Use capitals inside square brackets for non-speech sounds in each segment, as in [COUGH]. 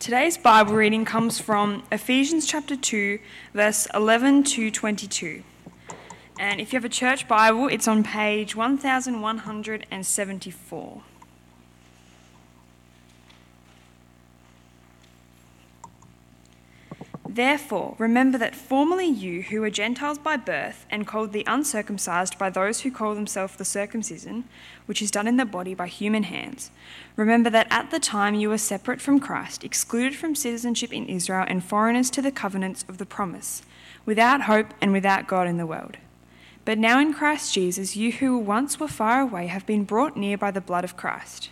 Today's Bible reading comes from Ephesians chapter 2, verse 11 to 22. And if you have a church Bible, it's on page 1174. Therefore, remember that formerly you, who were Gentiles by birth, and called the uncircumcised by those who call themselves the circumcision, which is done in the body by human hands, remember that at the time you were separate from Christ, excluded from citizenship in Israel, and foreigners to the covenants of the promise, without hope and without God in the world. But now in Christ Jesus, you who once were far away have been brought near by the blood of Christ.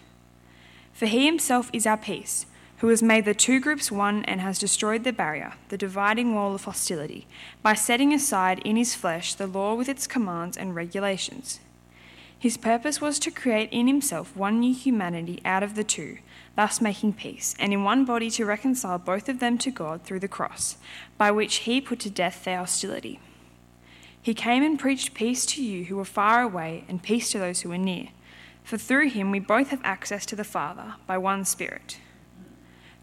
For he himself is our peace who has made the two groups one and has destroyed the barrier, the dividing wall of hostility, by setting aside in his flesh the law with its commands and regulations. His purpose was to create in himself one new humanity out of the two, thus making peace, and in one body to reconcile both of them to God through the cross, by which he put to death their hostility. He came and preached peace to you who were far away, and peace to those who were near. For through him we both have access to the Father by one Spirit.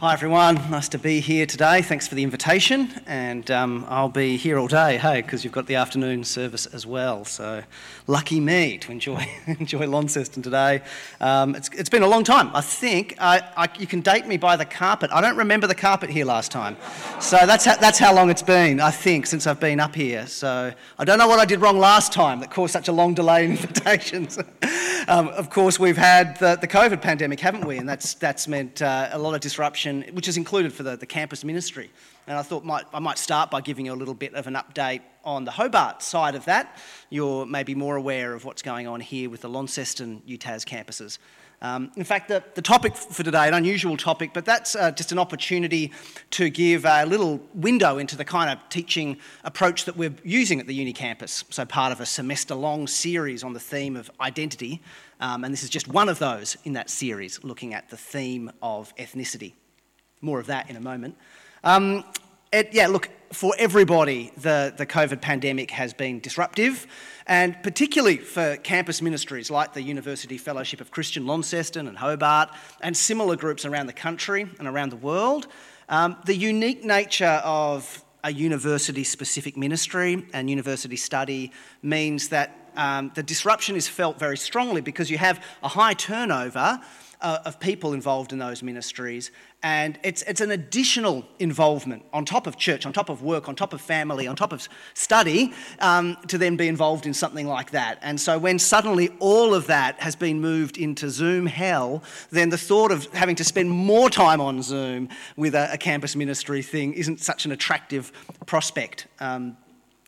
Hi everyone, nice to be here today. Thanks for the invitation, and um, I'll be here all day, hey, because you've got the afternoon service as well. So lucky me to enjoy [LAUGHS] enjoy Launceston today. Um, it's, it's been a long time. I think I, I, you can date me by the carpet. I don't remember the carpet here last time, so that's how, that's how long it's been. I think since I've been up here. So I don't know what I did wrong last time that caused such a long delay in [LAUGHS] invitations. um, of course, we've had the, the COVID pandemic, haven't we? And that's that's meant uh, a lot of disruption which is included for the, the campus ministry. And I thought might, I might start by giving you a little bit of an update on the Hobart side of that. You're maybe more aware of what's going on here with the Launceston UTAS campuses. Um, in fact, the, the topic for today, an unusual topic, but that's uh, just an opportunity to give a little window into the kind of teaching approach that we're using at the uni campus. So, part of a semester long series on the theme of identity, um, and this is just one of those in that series looking at the theme of ethnicity. More of that in a moment. Um, it, yeah, look, for everybody, the, the COVID pandemic has been disruptive, and particularly for campus ministries like the University Fellowship of Christian Launceston and Hobart, and similar groups around the country and around the world. Um, the unique nature of a university specific ministry and university study means that um, the disruption is felt very strongly because you have a high turnover uh, of people involved in those ministries. And it's, it's an additional involvement on top of church, on top of work, on top of family, on top of study, um, to then be involved in something like that. And so when suddenly all of that has been moved into Zoom hell, then the thought of having to spend more time on Zoom with a, a campus ministry thing isn't such an attractive prospect. Um,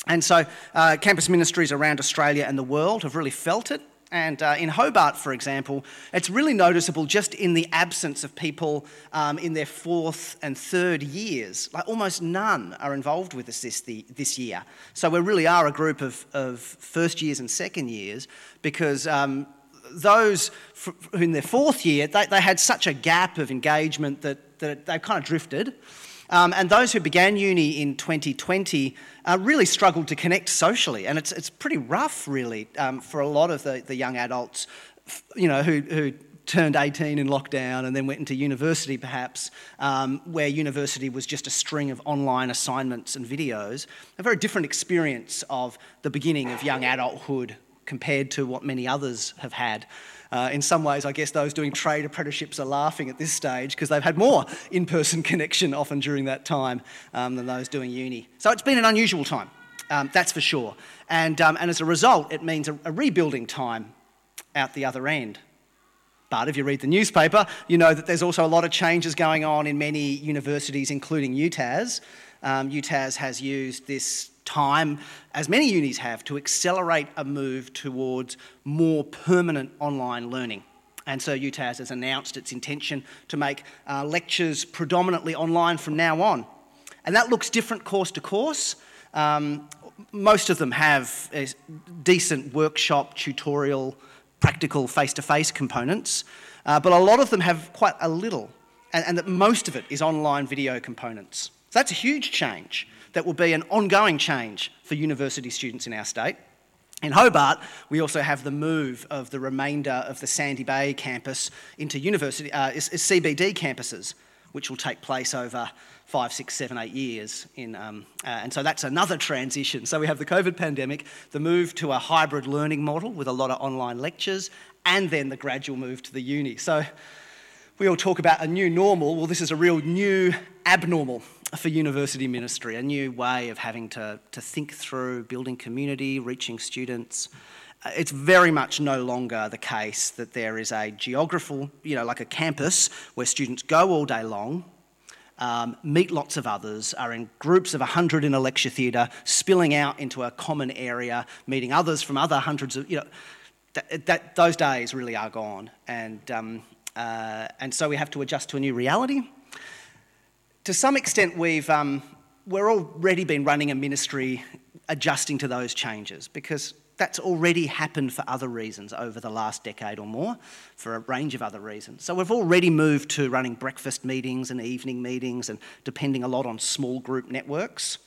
and so, uh, campus ministries around Australia and the world have really felt it. And uh, in Hobart, for example, it's really noticeable just in the absence of people um, in their fourth and third years. Like almost none are involved with us this, the, this year. So we really are a group of, of first years and second years because um, those in their fourth year, they, they had such a gap of engagement that, that they kind of drifted. Um, and those who began uni in 2020 uh, really struggled to connect socially. And it's, it's pretty rough, really, um, for a lot of the, the young adults, you know, who, who turned 18 in lockdown and then went into university, perhaps, um, where university was just a string of online assignments and videos. A very different experience of the beginning of young adulthood compared to what many others have had. Uh, in some ways, I guess those doing trade apprenticeships are laughing at this stage because they've had more [LAUGHS] in person connection often during that time um, than those doing uni. So it's been an unusual time, um, that's for sure. And, um, and as a result, it means a, a rebuilding time out the other end. But if you read the newspaper, you know that there's also a lot of changes going on in many universities, including UTAS. Um, UTAS has used this time, as many unis have, to accelerate a move towards more permanent online learning. And so UTAS has announced its intention to make uh, lectures predominantly online from now on. And that looks different course to course. Um, most of them have decent workshop, tutorial, practical face to face components, uh, but a lot of them have quite a little, and, and that most of it is online video components. So that's a huge change that will be an ongoing change for university students in our state. In Hobart, we also have the move of the remainder of the Sandy Bay campus into university, uh, CBD campuses, which will take place over five, six, seven, eight years. In, um, uh, and so that's another transition. So we have the COVID pandemic, the move to a hybrid learning model with a lot of online lectures, and then the gradual move to the uni. So we all talk about a new normal. Well, this is a real new abnormal for university ministry, a new way of having to, to think through building community, reaching students. Uh, it's very much no longer the case that there is a geographical, you know, like a campus where students go all day long, um, meet lots of others, are in groups of 100 in a lecture theatre, spilling out into a common area, meeting others from other hundreds of, you know, that, that those days really are gone. And, um, uh, and so we have to adjust to a new reality to some extent, we've, um, we're already been running a ministry adjusting to those changes because that's already happened for other reasons over the last decade or more, for a range of other reasons. So we've already moved to running breakfast meetings and evening meetings and depending a lot on small group networks.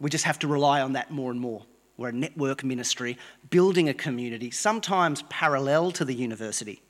We just have to rely on that more and more. We're a network ministry, building a community, sometimes parallel to the university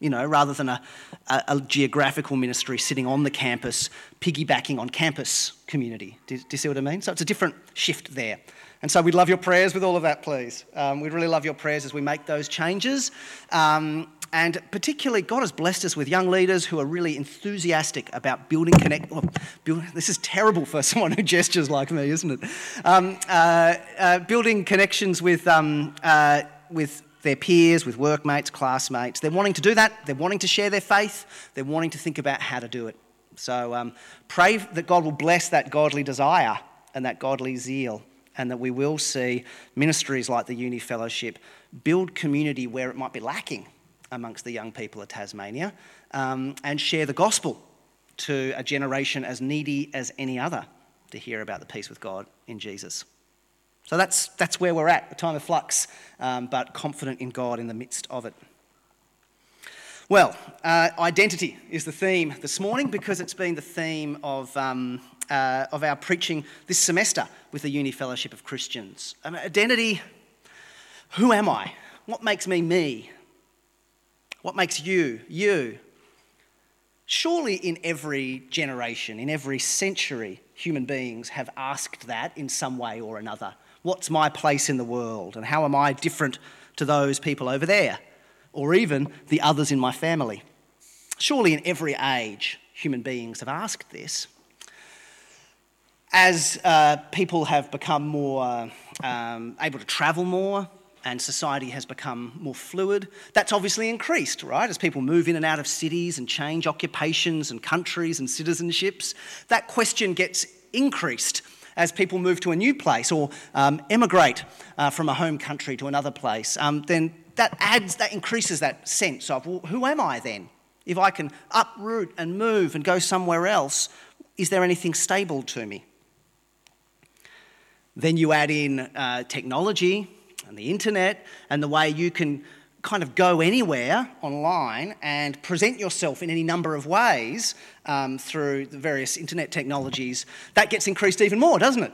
you know, rather than a, a, a, geographical ministry sitting on the campus, piggybacking on campus community. Do, do, you see what I mean? So it's a different shift there. And so we'd love your prayers with all of that, please. Um, we'd really love your prayers as we make those changes. Um, and particularly, God has blessed us with young leaders who are really enthusiastic about building connect. Well, build, this is terrible for [LAUGHS] someone who gestures like me, isn't it? Um, uh, uh, building connections with, um, uh, with their peers, with workmates, classmates. They're wanting to do that. They're wanting to share their faith. They're wanting to think about how to do it. So um, pray that God will bless that godly desire and that godly zeal, and that we will see ministries like the Uni Fellowship build community where it might be lacking amongst the young people of Tasmania um, and share the gospel to a generation as needy as any other to hear about the peace with God in Jesus. So that's, that's where we're at, a time of flux, um, but confident in God in the midst of it. Well, uh, identity is the theme this morning because it's been the theme of, um, uh, of our preaching this semester with the Uni Fellowship of Christians. Um, identity who am I? What makes me me? What makes you you? Surely, in every generation, in every century, human beings have asked that in some way or another what's my place in the world and how am I different to those people over there or even the others in my family? Surely, in every age, human beings have asked this. As uh, people have become more um, able to travel more, and society has become more fluid. That's obviously increased, right? As people move in and out of cities and change occupations and countries and citizenships, that question gets increased as people move to a new place or um, emigrate uh, from a home country to another place, um, then that adds, that increases that sense of, well, who am I then? If I can uproot and move and go somewhere else, is there anything stable to me? Then you add in uh, technology and the internet and the way you can kind of go anywhere online and present yourself in any number of ways um, through the various internet technologies, that gets increased even more, doesn't it?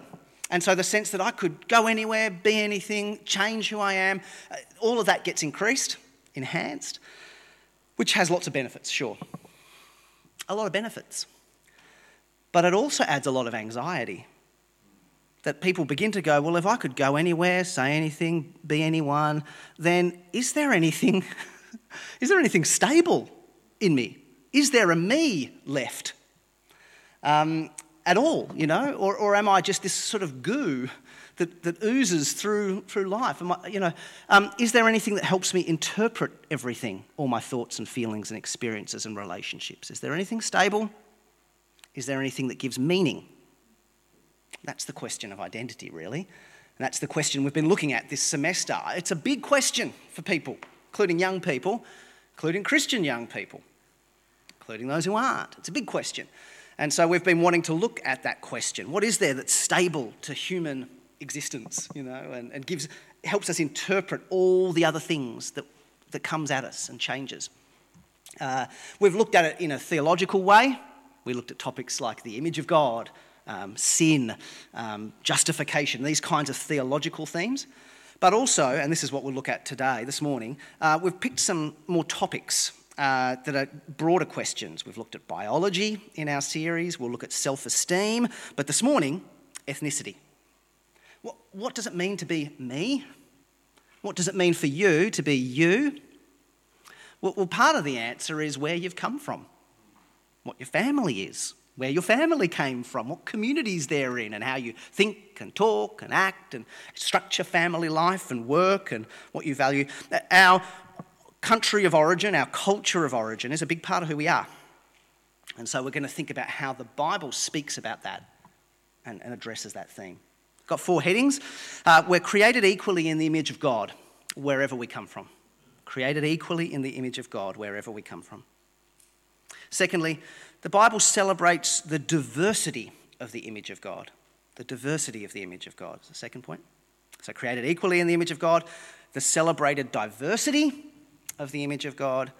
And so the sense that I could go anywhere, be anything, change who I am, uh, all of that gets increased, enhanced, which has lots of benefits, sure. A lot of benefits. But it also adds a lot of anxiety that people begin to go, well, if I could go anywhere, say anything, be anyone, then is there anything, [LAUGHS] is there anything stable in me? Is there a me left um, at all, you know? Or, or am I just this sort of goo that, that oozes through, through life? I, you know, um, is there anything that helps me interpret everything, all my thoughts and feelings and experiences and relationships? Is there anything stable? Is there anything that gives meaning that's the question of identity, really. And that's the question we've been looking at this semester. It's a big question for people, including young people, including Christian young people, including those who aren't? It's a big question. And so we've been wanting to look at that question. What is there that's stable to human existence, you know, and, and gives, helps us interpret all the other things that, that comes at us and changes. Uh, we've looked at it in a theological way. We looked at topics like the image of God, um, sin, um, justification, these kinds of theological themes. But also, and this is what we'll look at today, this morning, uh, we've picked some more topics uh, that are broader questions. We've looked at biology in our series, we'll look at self esteem, but this morning, ethnicity. What, what does it mean to be me? What does it mean for you to be you? Well, well, part of the answer is where you've come from, what your family is, where your family came from, what communities they're in, and how you think and talk and act and structure family life and work and what you value. Our country of origin, our culture of origin, is a big part of who we are. And so we're going to think about how the Bible speaks about that and, and addresses that theme. Got four headings. Uh, we're created equally in the image of God, wherever we come from. Created equally in the image of God, wherever we come from. Secondly, the Bible celebrates the diversity of the image of God. The diversity of the image of God is the second point. So, created equally in the image of God, the celebrated diversity of the image of God.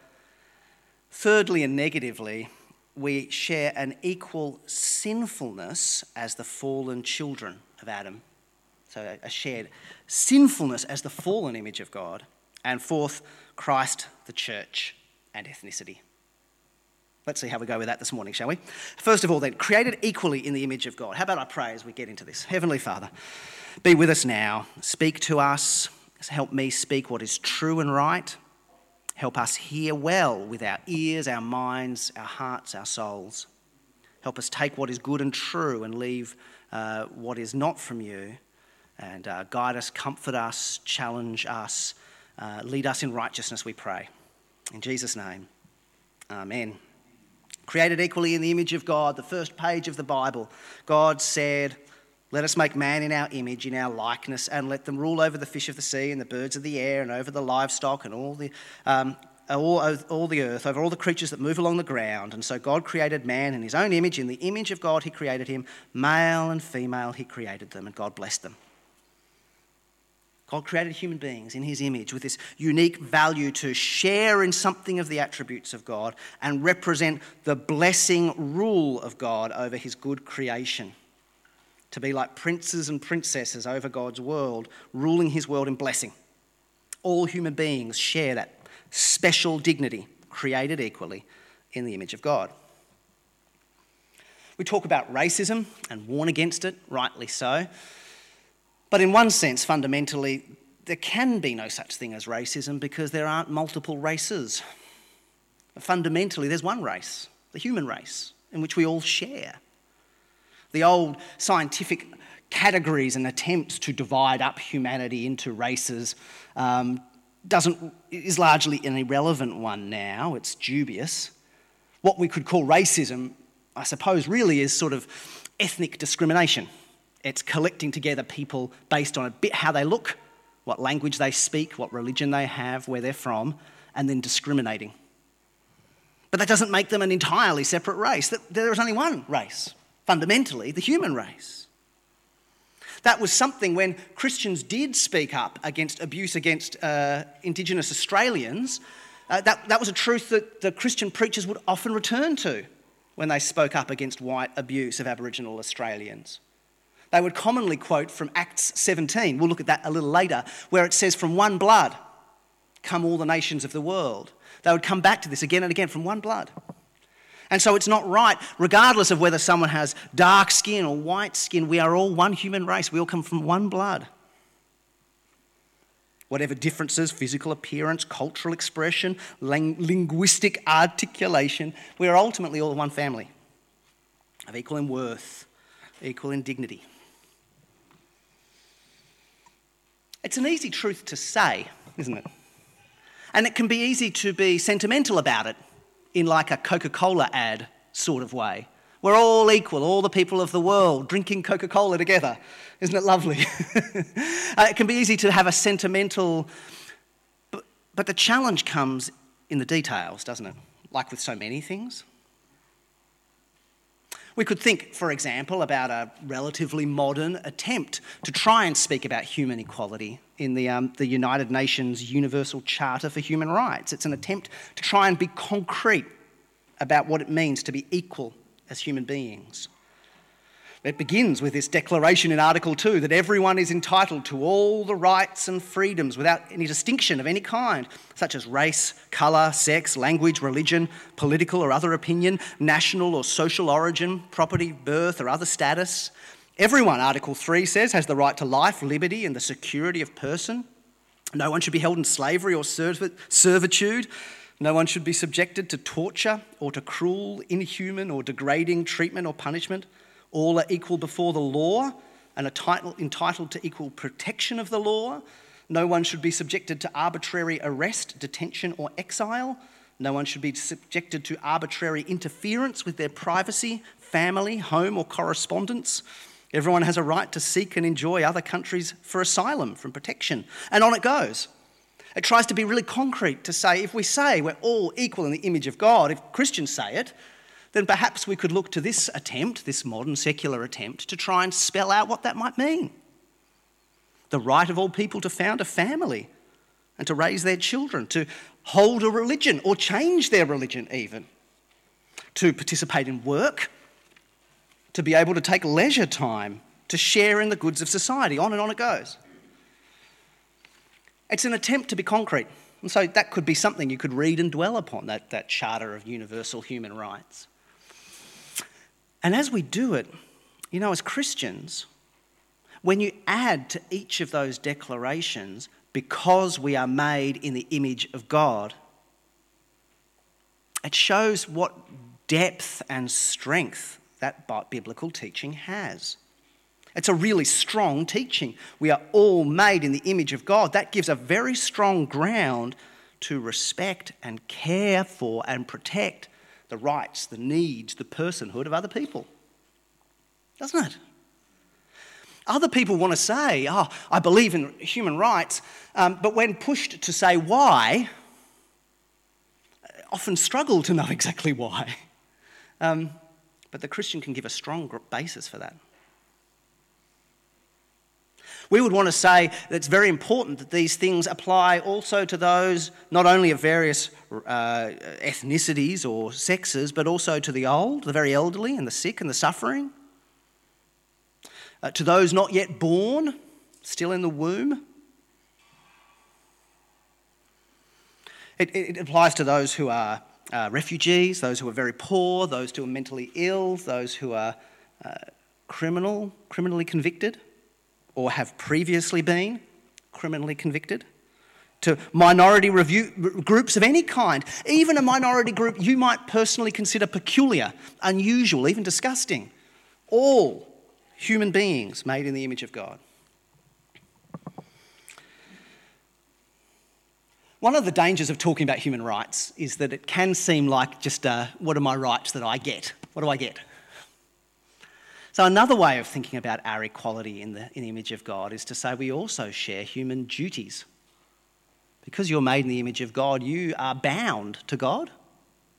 Thirdly, and negatively, we share an equal sinfulness as the fallen children of Adam. So, a shared sinfulness as the fallen image of God. And fourth, Christ, the church, and ethnicity. Let's see how we go with that this morning, shall we? First of all, then, created equally in the image of God. How about I pray as we get into this? Heavenly Father, be with us now. Speak to us. Help me speak what is true and right. Help us hear well with our ears, our minds, our hearts, our souls. Help us take what is good and true and leave uh, what is not from you. And uh, guide us, comfort us, challenge us, uh, lead us in righteousness, we pray. In Jesus' name, amen. Created equally in the image of God, the first page of the Bible, God said, Let us make man in our image, in our likeness, and let them rule over the fish of the sea and the birds of the air and over the livestock and all the, um, all, all the earth, over all the creatures that move along the ground. And so God created man in his own image. In the image of God, he created him. Male and female, he created them, and God blessed them. God created human beings in his image with this unique value to share in something of the attributes of God and represent the blessing rule of God over his good creation. To be like princes and princesses over God's world, ruling his world in blessing. All human beings share that special dignity, created equally in the image of God. We talk about racism and warn against it, rightly so. But in one sense, fundamentally, there can be no such thing as racism because there aren't multiple races. Fundamentally, there's one race, the human race, in which we all share. The old scientific categories and attempts to divide up humanity into races um, doesn't, is largely an irrelevant one now. It's dubious. What we could call racism, I suppose, really is sort of ethnic discrimination. It's collecting together people based on a bit how they look, what language they speak, what religion they have, where they're from, and then discriminating. But that doesn't make them an entirely separate race. There is only one race, fundamentally, the human race. That was something when Christians did speak up against abuse against uh, Indigenous Australians. Uh, that, that was a truth that the Christian preachers would often return to when they spoke up against white abuse of Aboriginal Australians. They would commonly quote from Acts 17, we'll look at that a little later, where it says, From one blood come all the nations of the world. They would come back to this again and again from one blood. And so it's not right, regardless of whether someone has dark skin or white skin, we are all one human race. We all come from one blood. Whatever differences, physical appearance, cultural expression, ling- linguistic articulation, we are ultimately all one family of equal in worth, equal in dignity. It's an easy truth to say, isn't it? And it can be easy to be sentimental about it in like a Coca Cola ad sort of way. We're all equal, all the people of the world drinking Coca Cola together. Isn't it lovely? [LAUGHS] uh, it can be easy to have a sentimental, but, but the challenge comes in the details, doesn't it? Like with so many things. We could think, for example, about a relatively modern attempt to try and speak about human equality in the, um, the United Nations Universal Charter for Human Rights. It's an attempt to try and be concrete about what it means to be equal as human beings. It begins with this declaration in Article 2 that everyone is entitled to all the rights and freedoms without any distinction of any kind, such as race, colour, sex, language, religion, political or other opinion, national or social origin, property, birth, or other status. Everyone, Article 3 says, has the right to life, liberty, and the security of person. No one should be held in slavery or servitude. No one should be subjected to torture or to cruel, inhuman, or degrading treatment or punishment. All are equal before the law and are entitled to equal protection of the law. No one should be subjected to arbitrary arrest, detention, or exile. No one should be subjected to arbitrary interference with their privacy, family, home, or correspondence. Everyone has a right to seek and enjoy other countries for asylum, from protection. And on it goes. It tries to be really concrete to say if we say we're all equal in the image of God, if Christians say it, then perhaps we could look to this attempt, this modern secular attempt, to try and spell out what that might mean. The right of all people to found a family and to raise their children, to hold a religion or change their religion, even, to participate in work, to be able to take leisure time, to share in the goods of society. On and on it goes. It's an attempt to be concrete. And so that could be something you could read and dwell upon, that, that Charter of Universal Human Rights. And as we do it, you know, as Christians, when you add to each of those declarations, because we are made in the image of God, it shows what depth and strength that biblical teaching has. It's a really strong teaching. We are all made in the image of God. That gives a very strong ground to respect and care for and protect the rights, the needs, the personhood of other people. Doesn't it? Other people want to say, oh, I believe in human rights, um, but when pushed to say why, often struggle to know [LAUGHS] exactly why. Um, but the Christian can give a strong basis for that. We would want to say that it's very important that these things apply also to those not only of various uh, ethnicities or sexes, but also to the old, the very elderly, and the sick and the suffering. Uh, to those not yet born, still in the womb. It, it applies to those who are uh, refugees, those who are very poor, those who are mentally ill, those who are uh, criminal, criminally convicted or have previously been criminally convicted, to minority review, groups of any kind, even a minority group you might personally consider peculiar, unusual, even disgusting. All human beings made in the image of God. One of the dangers of talking about human rights is that it can seem like just uh, what are my rights that I get? What do I get? So, another way of thinking about our equality in the, in the image of God is to say we also share human duties. Because you're made in the image of God, you are bound to God.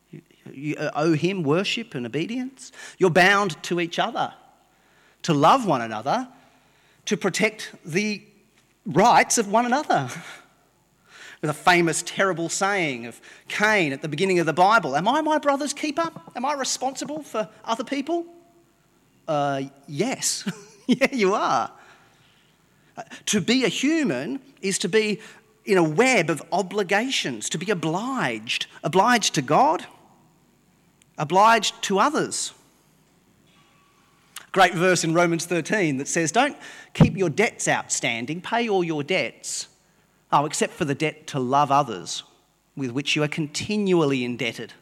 You, you owe Him worship and obedience. You're bound to each other, to love one another, to protect the rights of one another. [LAUGHS] With a famous, terrible saying of Cain at the beginning of the Bible Am I my brother's keeper? Am I responsible for other people? Uh, yes. [LAUGHS] yeah, you are. To be a human is to be in a web of obligations, to be obliged, obliged to God, obliged to others. Great verse in Romans 13 that says, Don't keep your debts outstanding, pay all your debts. Oh, except for the debt to love others, with which you are continually indebted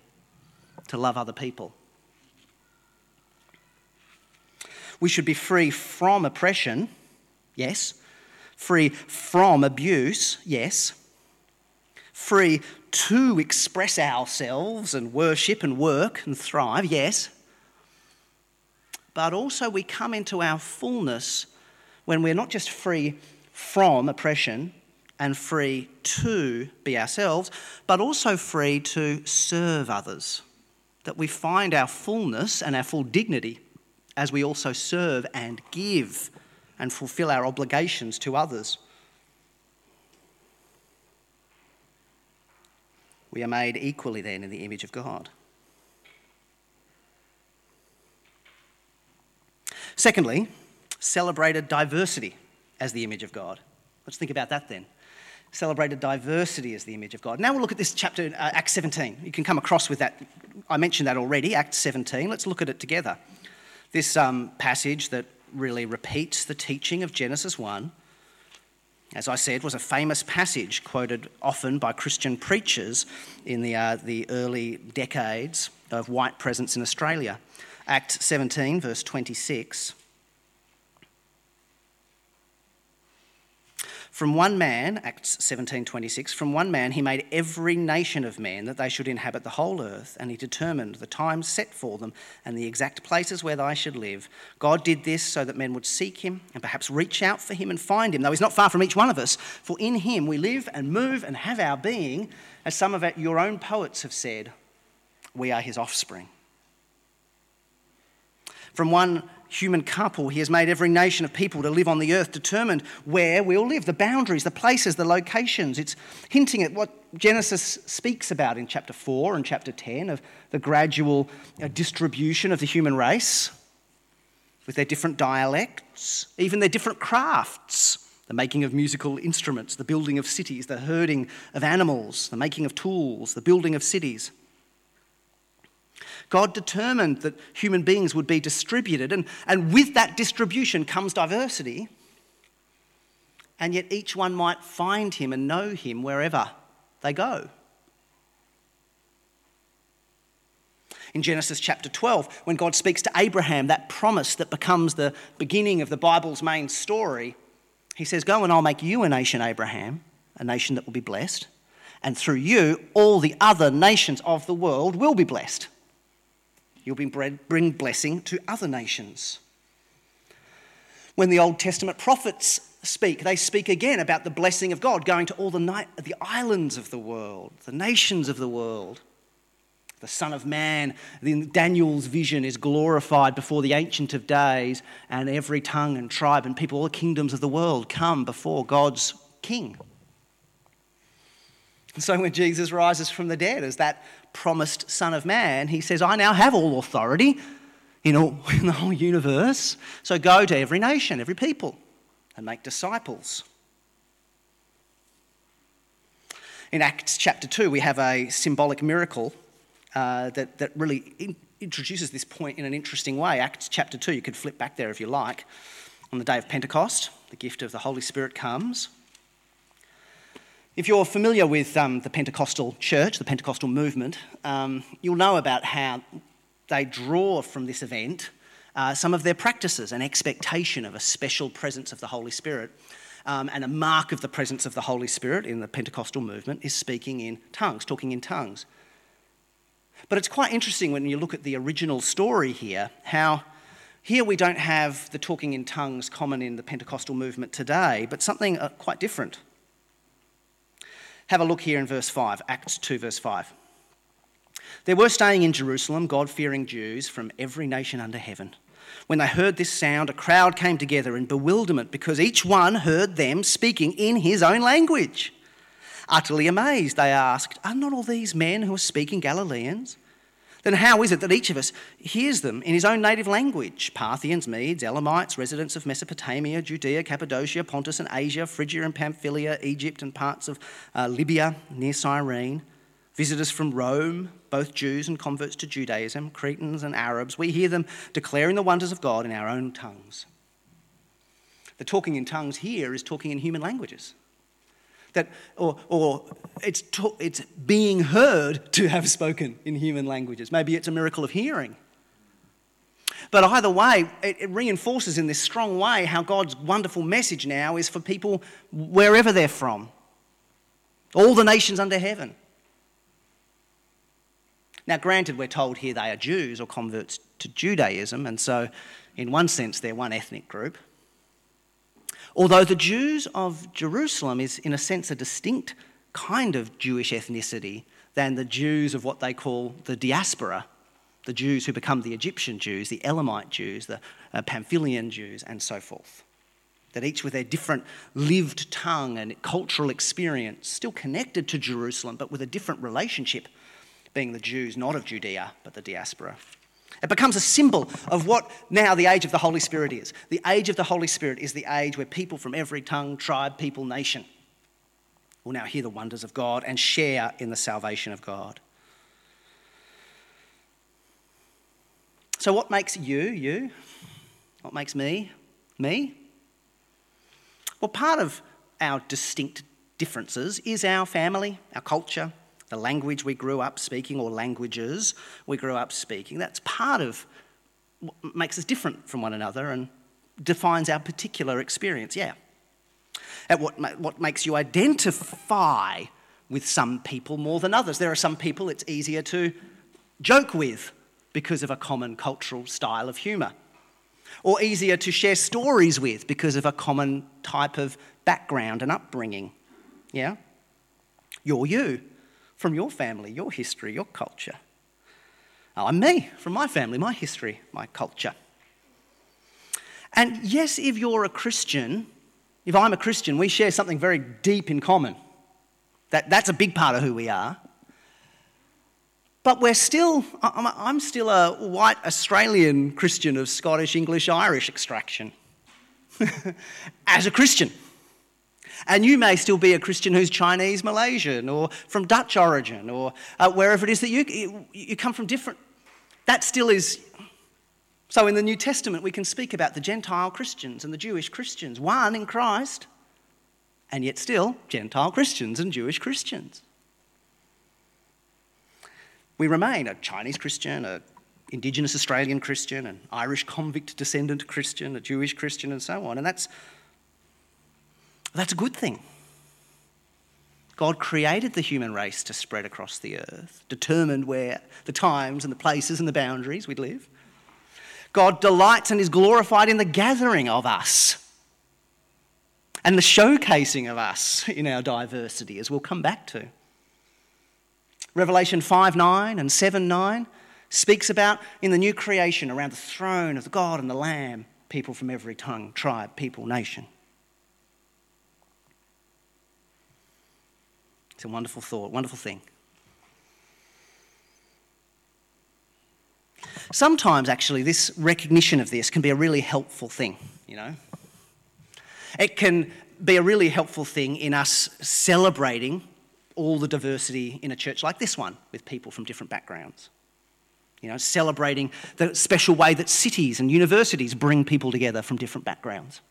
to love other people. We should be free from oppression, yes. Free from abuse, yes. Free to express ourselves and worship and work and thrive, yes. But also, we come into our fullness when we're not just free from oppression and free to be ourselves, but also free to serve others. That we find our fullness and our full dignity as we also serve and give and fulfill our obligations to others. We are made equally then in the image of God. Secondly, celebrated diversity as the image of God. Let's think about that then. Celebrated diversity as the image of God. Now we'll look at this chapter, uh, Acts 17. You can come across with that. I mentioned that already, Acts 17. Let's look at it together. This um, passage that really repeats the teaching of Genesis 1, as I said, was a famous passage quoted often by Christian preachers in the, uh, the early decades of white presence in Australia. Act 17, verse 26. From one man, Acts 17:26, from one man he made every nation of men that they should inhabit the whole earth, and he determined the times set for them and the exact places where they should live. God did this so that men would seek him and perhaps reach out for him and find him, though he's not far from each one of us, for in him we live and move and have our being, as some of your own poets have said, we are his offspring. From one human couple, he has made every nation of people to live on the earth, determined where we'll live, the boundaries, the places, the locations. It's hinting at what Genesis speaks about in chapter 4 and chapter 10 of the gradual distribution of the human race with their different dialects, even their different crafts. The making of musical instruments, the building of cities, the herding of animals, the making of tools, the building of cities. God determined that human beings would be distributed, and, and with that distribution comes diversity. And yet each one might find him and know him wherever they go. In Genesis chapter 12, when God speaks to Abraham, that promise that becomes the beginning of the Bible's main story, he says, Go and I'll make you a nation, Abraham, a nation that will be blessed. And through you, all the other nations of the world will be blessed. You'll bring blessing to other nations. When the Old Testament prophets speak, they speak again about the blessing of God going to all the, night, the islands of the world, the nations of the world. The Son of Man, in Daniel's vision, is glorified before the Ancient of Days, and every tongue and tribe and people, all the kingdoms of the world come before God's King. And so when Jesus rises from the dead as that promised Son of Man, he says, I now have all authority in, all, [LAUGHS] in the whole universe. So go to every nation, every people, and make disciples. In Acts chapter 2, we have a symbolic miracle uh, that, that really in, introduces this point in an interesting way. Acts chapter 2, you could flip back there if you like. On the day of Pentecost, the gift of the Holy Spirit comes. If you're familiar with um, the Pentecostal church, the Pentecostal movement, um, you'll know about how they draw from this event uh, some of their practices and expectation of a special presence of the Holy Spirit. Um, and a mark of the presence of the Holy Spirit in the Pentecostal movement is speaking in tongues, talking in tongues. But it's quite interesting when you look at the original story here, how here we don't have the talking in tongues common in the Pentecostal movement today, but something uh, quite different. Have a look here in verse 5, Acts 2, verse 5. There were staying in Jerusalem God fearing Jews from every nation under heaven. When they heard this sound, a crowd came together in bewilderment because each one heard them speaking in his own language. Utterly amazed, they asked, Are not all these men who are speaking Galileans? Then how is it that each of us hears them in his own native language? Parthians, Medes, Elamites, residents of Mesopotamia, Judea, Cappadocia, Pontus and Asia, Phrygia and Pamphylia, Egypt and parts of uh, Libya near Cyrene, visitors from Rome, both Jews and converts to Judaism, Cretans and Arabs. We hear them declaring the wonders of God in our own tongues. The talking in tongues here is talking in human languages that, or, or it's, to, it's being heard to have spoken in human languages. Maybe it's a miracle of hearing. But either way, it, it reinforces in this strong way how God's wonderful message now is for people wherever they're from, all the nations under heaven. Now, granted, we're told here they are Jews or converts to Judaism, and so in one sense they're one ethnic group. Although the Jews of Jerusalem is, in a sense, a distinct kind of Jewish ethnicity than the Jews of what they call the diaspora, the Jews who become the Egyptian Jews, the Elamite Jews, the uh, Pamphylian Jews, and so forth. That each with their different lived tongue and cultural experience, still connected to Jerusalem, but with a different relationship, being the Jews not of Judea, but the diaspora. It becomes a symbol of what now the age of the Holy Spirit is. The age of the Holy Spirit is the age where people from every tongue, tribe, people, nation will now hear the wonders of God and share in the salvation of God. So, what makes you, you? What makes me, me? Well, part of our distinct differences is our family, our culture, the language we grew up speaking, or languages we grew up speaking. That's part of what makes us different from one another and defines our particular experience, yeah at what, what makes you identify with some people more than others. There are some people it's easier to joke with because of a common cultural style of humour, or easier to share stories with because of a common type of background and upbringing. Yeah? You're you from your family, your history, your culture. Oh, I'm me from my family, my history, my culture. And yes, if you're a Christian, if I'm a Christian, we share something very deep in common. That, that's a big part of who we are. But we're still, I'm still a white Australian Christian of Scottish, English, Irish extraction. [LAUGHS] As a Christian. And you may still be a Christian who's Chinese, Malaysian, or from Dutch origin, or uh, wherever it is that you, you come from different. That still is so in the New Testament, we can speak about the Gentile Christians and the Jewish Christians, one in Christ, and yet still Gentile Christians and Jewish Christians. We remain a Chinese Christian, a Indigenous Australian Christian, an Irish convict descendant Christian, a Jewish Christian, and so on. And that's, that's a good thing. God created the human race to spread across the earth, determined where the times and the places and the boundaries we'd live. God delights and is glorified in the gathering of us and the showcasing of us in our diversity, as we'll come back to. Revelation 5 9 and 7 9 speaks about in the new creation around the throne of God and the Lamb, people from every tongue, tribe, people, nation. It's a wonderful thought, wonderful thing. Sometimes, actually, this recognition of this can be a really helpful thing, you know. It can be a really helpful thing in us celebrating all the diversity in a church like this one with people from different backgrounds. You know, celebrating the special way that cities and universities bring people together from different backgrounds.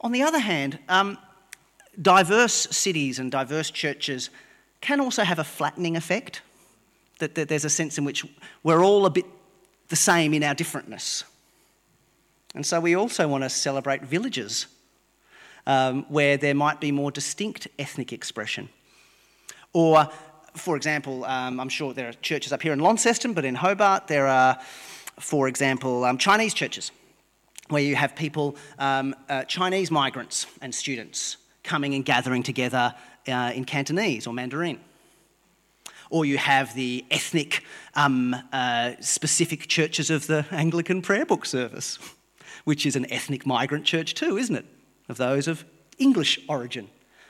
On the other hand, um, diverse cities and diverse churches can also have a flattening effect that, there's a sense in which we're all a bit the same in our differentness. And so we also want to celebrate villages um, where there might be more distinct ethnic expression. Or, for example, um, I'm sure there are churches up here in Launceston, but in Hobart there are, for example, um, Chinese churches where you have people, um, uh, Chinese migrants and students coming and gathering together uh, in Cantonese or Mandarin or you have the ethnic um, uh, specific churches of the Anglican Prayer Book Service, which is an ethnic migrant church too, isn't it? Of those of English origin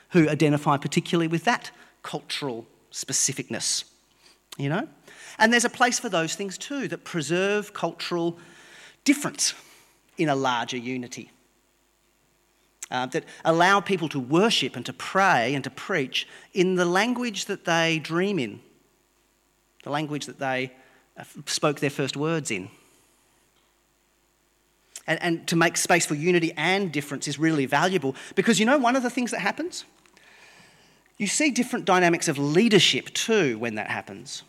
who identify particularly with that cultural specificness, you know? And there's a place for those things too that preserve cultural difference in a larger unity. Uh, that allow people to worship and to pray and to preach in the language that they dream in the language that they uh, spoke their first words in. And, and to make space for unity and difference is really valuable because you know one of the things that happens? You see different dynamics of leadership too when that happens.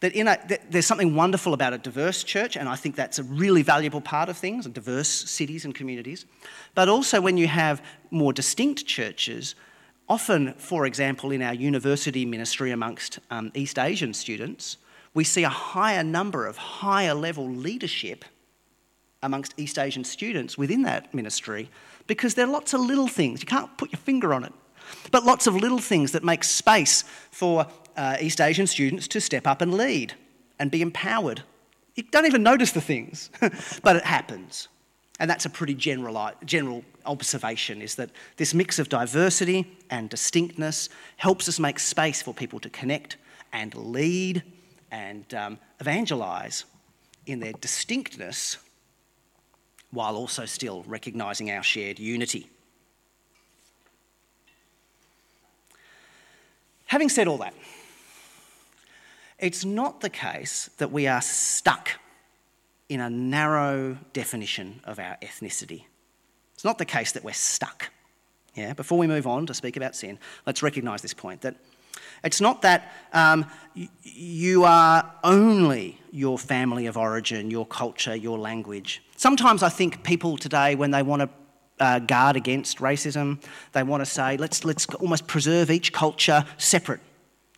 That, a, that there's something wonderful about a diverse church, and I think that's a really valuable part of things, diverse cities and communities. But also when you have more distinct churches, Often, for example, in our university ministry amongst um, East Asian students, we see a higher number of higher level leadership amongst East Asian students within that ministry because there are lots of little things. You can't put your finger on it, but lots of little things that make space for uh, East Asian students to step up and lead and be empowered. You don't even notice the things, [LAUGHS] but it happens. And that's a pretty general, general observation is that this mix of diversity and distinctness helps us make space for people to connect and lead and um, evangelise in their distinctness while also still recognising our shared unity. Having said all that, it's not the case that we are stuck in a narrow definition of our ethnicity. It's not the case that we're stuck. Yeah, before we move on to speak about sin, let's recognise this point that it's not that um, you are only your family of origin, your culture, your language. Sometimes I think people today, when they want to uh, guard against racism, they want to say, let's, let's almost preserve each culture separate.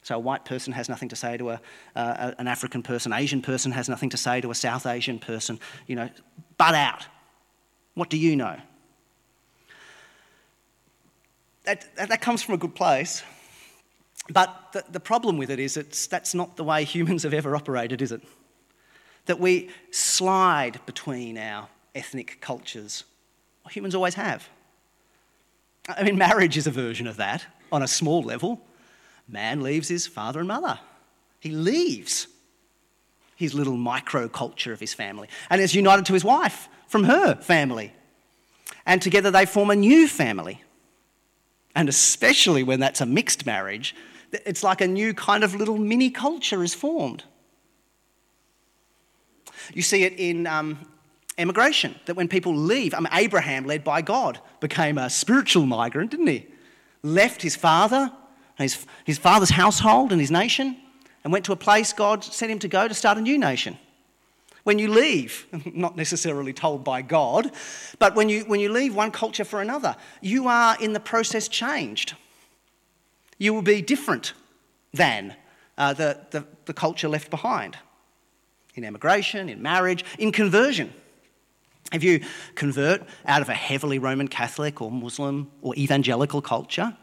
So a white person has nothing to say to a, uh, an African person, Asian person has nothing to say to a South Asian person. You know, butt out. What do you know? That, that, that comes from a good place. But the, the problem with it is it's, that's not the way humans have ever operated, is it? That we slide between our ethnic cultures. Well, humans always have. I mean, marriage is a version of that on a small level. Man leaves his father and mother. He leaves his little microculture of his family and is united to his wife from her family. And together they form a new family. And especially when that's a mixed marriage, it's like a new kind of little mini culture is formed. You see it in um, emigration, that when people leave, I mean, Abraham, led by God, became a spiritual migrant, didn't he? Left his father, his, his father's household and his nation, and went to a place God sent him to go to start a new nation. When you leave, [LAUGHS] not necessarily told by God, but when you, when you leave one culture for another, you are in the process changed. You will be different than uh, the, the, the culture left behind in emigration, in marriage, in conversion. If you convert out of a heavily Roman Catholic or Muslim or evangelical culture,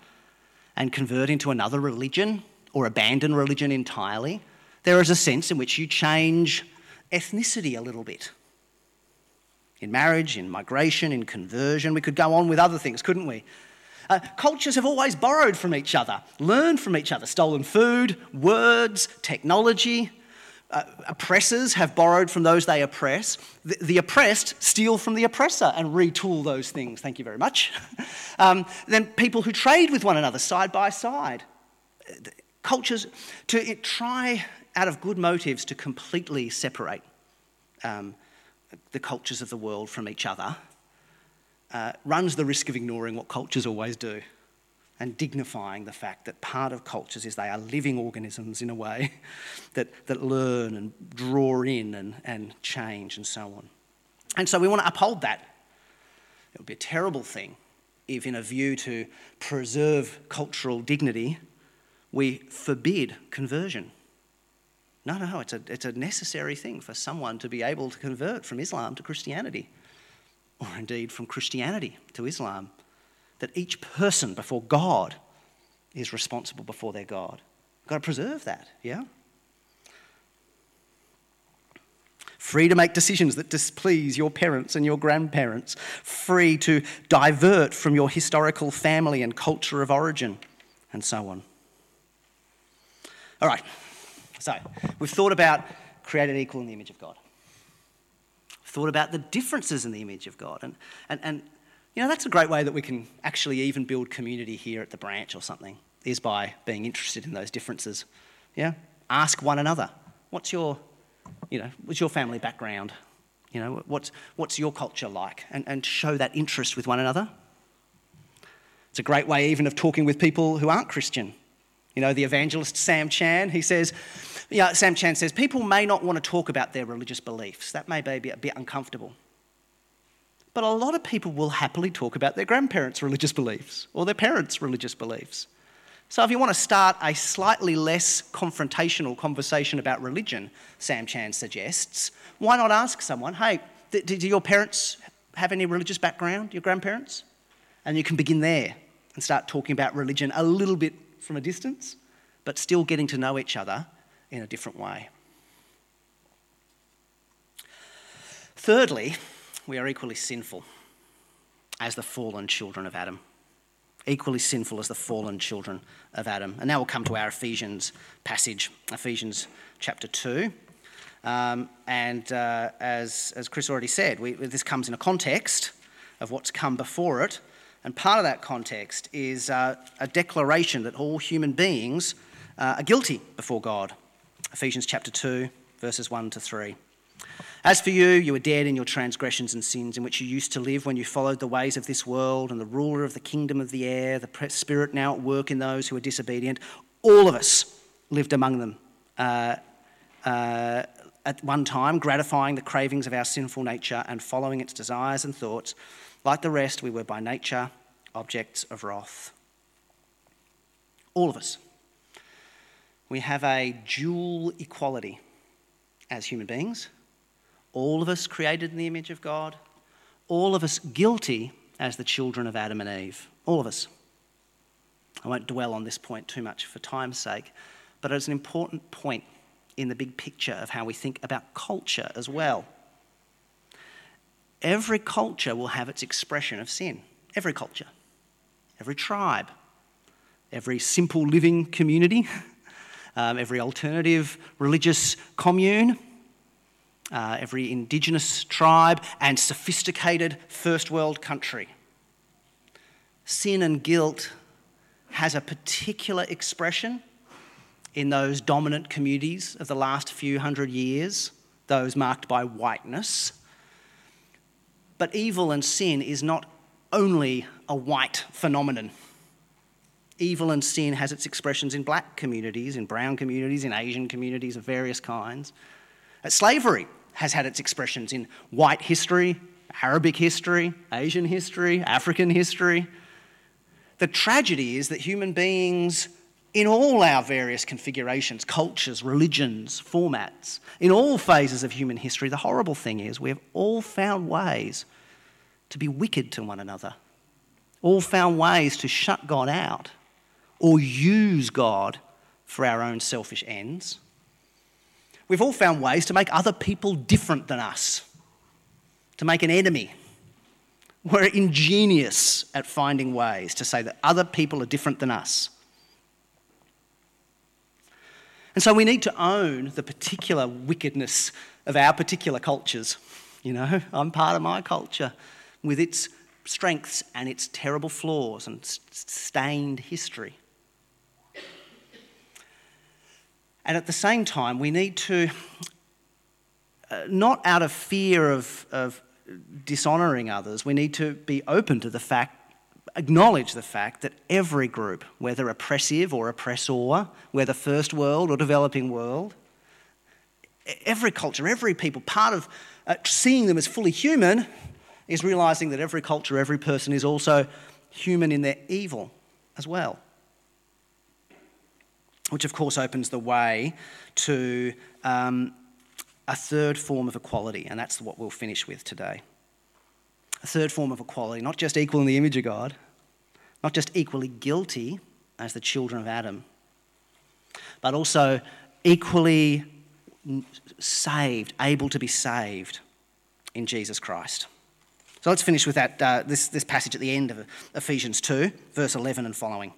and convert into another religion or abandon religion entirely, there is a sense in which you change ethnicity a little bit. In marriage, in migration, in conversion, we could go on with other things, couldn't we? Uh, cultures have always borrowed from each other, learned from each other, stolen food, words, technology. Uh, oppressors have borrowed from those they oppress. The, the, oppressed steal from the oppressor and retool those things. Thank you very much. [LAUGHS] um, then people who trade with one another side by side. Cultures to try out of good motives to completely separate um, the cultures of the world from each other uh, runs the risk of ignoring what cultures always do and dignifying the fact that part of cultures is they are living organisms in a way [LAUGHS] that, that learn and draw in and, and change and so on. And so we want to uphold that. It would be a terrible thing if, in a view to preserve cultural dignity, we forbid conversion. No, no, it's a, it's a necessary thing for someone to be able to convert from Islam to Christianity, or indeed from Christianity to Islam that each person before God is responsible before their God. We've got to preserve that, yeah? Free to make decisions that displease your parents and your grandparents. Free to divert from your historical family and culture of origin, and so on. All right, so we've thought about created equal in the image of God. Thought about the differences in the image of God. And, and, and you know, that's a great way that we can actually even build community here at the branch or something, is by being interested in those differences. Yeah? Ask one another, what's your, you know, what's your family background? You know, what's, what's your culture like? And, and show that interest with one another. It's a great way even of talking with people who aren't Christian. You know, the evangelist Sam Chan, he says, yeah, Sam Chan says, people may not want to talk about their religious beliefs. That may be a bit uncomfortable. But a lot of people will happily talk about their grandparents' religious beliefs or their parents' religious beliefs. So, if you want to start a slightly less confrontational conversation about religion, Sam Chan suggests, why not ask someone, hey, do your parents have any religious background, your grandparents? And you can begin there and start talking about religion a little bit from a distance, but still getting to know each other in a different way. Thirdly, we are equally sinful as the fallen children of Adam. Equally sinful as the fallen children of Adam. And now we'll come to our Ephesians passage, Ephesians chapter 2. Um, and uh, as, as Chris already said, we, this comes in a context of what's come before it. And part of that context is uh, a declaration that all human beings uh, are guilty before God. Ephesians chapter 2, verses 1 to 3. As for you, you were dead in your transgressions and sins in which you used to live when you followed the ways of this world and the ruler of the kingdom of the air, the spirit now at work in those who are disobedient. All of us lived among them uh, uh, at one time, gratifying the cravings of our sinful nature and following its desires and thoughts. Like the rest, we were by nature objects of wrath. All of us. We have a dual equality as human beings all of us created in the image of God, all of us guilty as the children of Adam and Eve. All of us. I won't dwell on this point too much for time's sake, but it's an important point in the big picture of how we think about culture as well. Every culture will have its expression of sin. Every culture, every tribe, every simple living community, [LAUGHS] um, every alternative religious commune uh, every indigenous tribe, and sophisticated first world country. Sin and guilt has a particular expression in those dominant communities of the last few hundred years, those marked by whiteness. But evil and sin is not only a white phenomenon. Evil and sin has its expressions in black communities, in brown communities, in Asian communities of various kinds. Slavery has had its expressions in white history, Arabic history, Asian history, African history. The tragedy is that human beings, in all our various configurations, cultures, religions, formats, in all phases of human history, the horrible thing is we have all found ways to be wicked to one another, all found ways to shut God out or use God for our own selfish ends. We've all found ways to make other people different than us, to make an enemy. We're ingenious at finding ways to say that other people are different than us. And so we need to own the particular wickedness of our particular cultures. You know, [LAUGHS] I'm part of my culture with its strengths and its terrible flaws and stained history. And at the same time, we need to, uh, not out of fear of, of dishonouring others, we need to be open to the fact, acknowledge the fact that every group, whether oppressive or oppressor, whether first world or developing world, every culture, every people, part of uh, seeing them as fully human is realising that every culture, every person is also human in their evil as well which of course opens the way to um, a third form of equality, and that's what we'll finish with today. A third form of equality, not just equal in the image of God, not just equally guilty as the children of Adam, but also equally saved, able to be saved in Jesus Christ. So let's finish with that, uh, this, this passage at the end of Ephesians 2, verse 11 and following.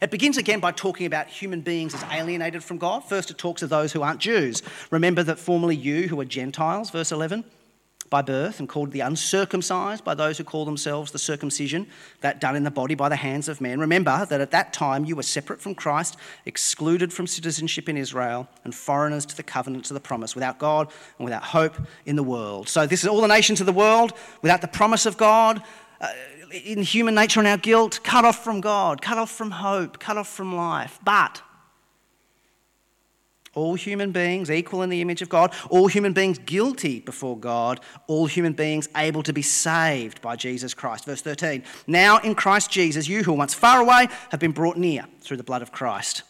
It begins again by talking about human beings as alienated from God. First, it talks of those who aren't Jews. Remember that formerly you, who were Gentiles, verse 11, by birth and called the uncircumcised by those who call themselves the circumcision, that done in the body by the hands of men. Remember that at that time you were separate from Christ, excluded from citizenship in Israel, and foreigners to the covenants of the promise, without God and without hope in the world. So, this is all the nations of the world without the promise of God. Uh, in human nature and our guilt, cut off from God, cut off from hope, cut off from life. But all human beings equal in the image of God, all human beings guilty before God, all human beings able to be saved by Jesus Christ. Verse 13 Now in Christ Jesus, you who were once far away have been brought near through the blood of Christ.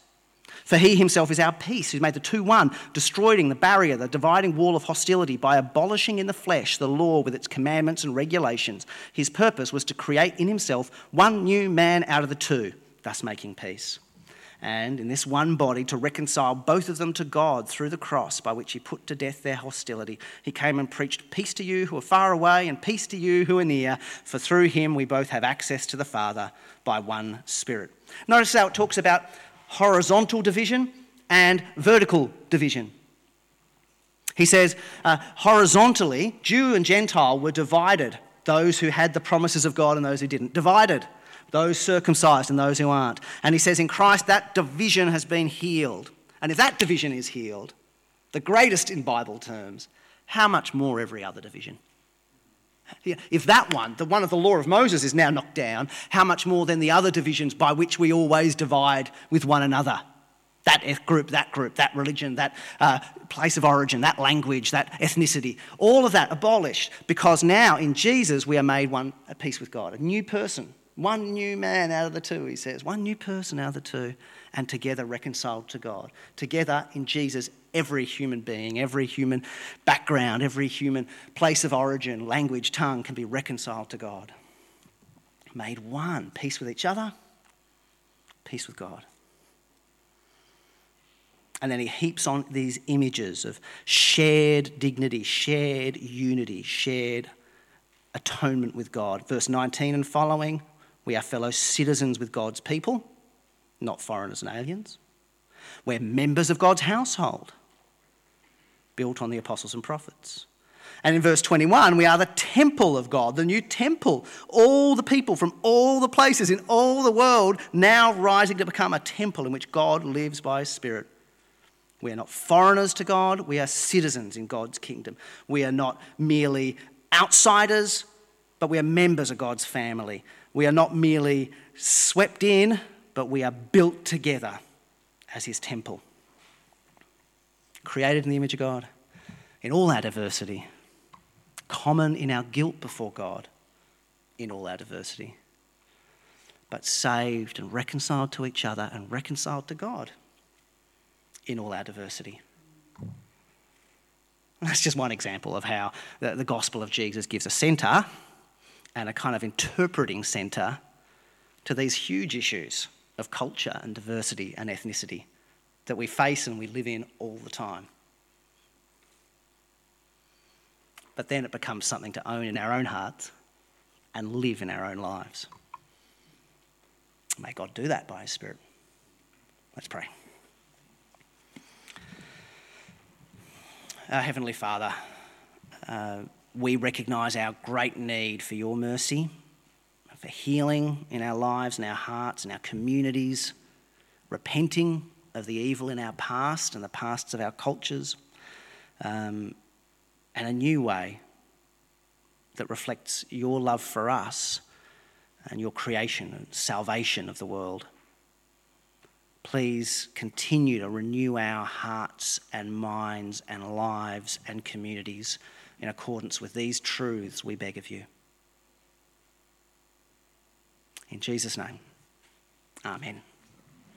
For he himself is our peace, who's made the two one, destroying the barrier, the dividing wall of hostility, by abolishing in the flesh the law with its commandments and regulations. His purpose was to create in himself one new man out of the two, thus making peace. And in this one body to reconcile both of them to God through the cross, by which he put to death their hostility. He came and preached peace to you who are far away and peace to you who are near, for through him we both have access to the Father by one Spirit. Notice how it talks about horizontal division and vertical division. He says, uh, horizontally, Jew and Gentile were divided, those who had the promises of God and those who didn't. Divided, those circumcised and those who aren't. And he says, in Christ, that division has been healed. And if that division is healed, the greatest in Bible terms, how much more every other division? If that one, the one of the law of Moses, is now knocked down, how much more than the other divisions by which we always divide with one another? That group, that group, that religion, that uh, place of origin, that language, that ethnicity, all of that abolished because now in Jesus we are made one at peace with God, a new person, one new man out of the two, he says, one new person out of the two, and together reconciled to God. Together in Jesus, every human being, every human background, every human place of origin, language, tongue can be reconciled to God. Made one, peace with each other, peace with God. And then he heaps on these images of shared dignity, shared unity, shared atonement with God. Verse 19 and following, we are fellow citizens with God's people, not foreigners and aliens. We're members of God's household built on the apostles and prophets. And in verse 21, we are the temple of God, the new temple. All the people from all the places in all the world now rising to become a temple in which God lives by His Spirit. We are not foreigners to God, we are citizens in God's kingdom. We are not merely outsiders, but we are members of God's family. We are not merely swept in, but we are built together as His temple created in the image of God, in all our diversity, common in our guilt before God, in all our diversity, but saved and reconciled to each other and reconciled to God in all our diversity. That's just one example of how the, gospel of Jesus gives a centre and a kind of interpreting centre to these huge issues of culture and diversity and ethnicity that we face and we live in all the time. But then it becomes something to own in our own hearts and live in our own lives. May God do that by His Spirit. Let's pray. Our Heavenly Father, uh, we recognise our great need for your mercy, for healing in our lives, in our hearts, in our communities, repenting of the evil in our past and the pasts of our cultures, um, and a new way that reflects your love for us and your creation and salvation of the world. Please continue to renew our hearts and minds and lives and communities in accordance with these truths, we beg of you. In Jesus' name, Amen.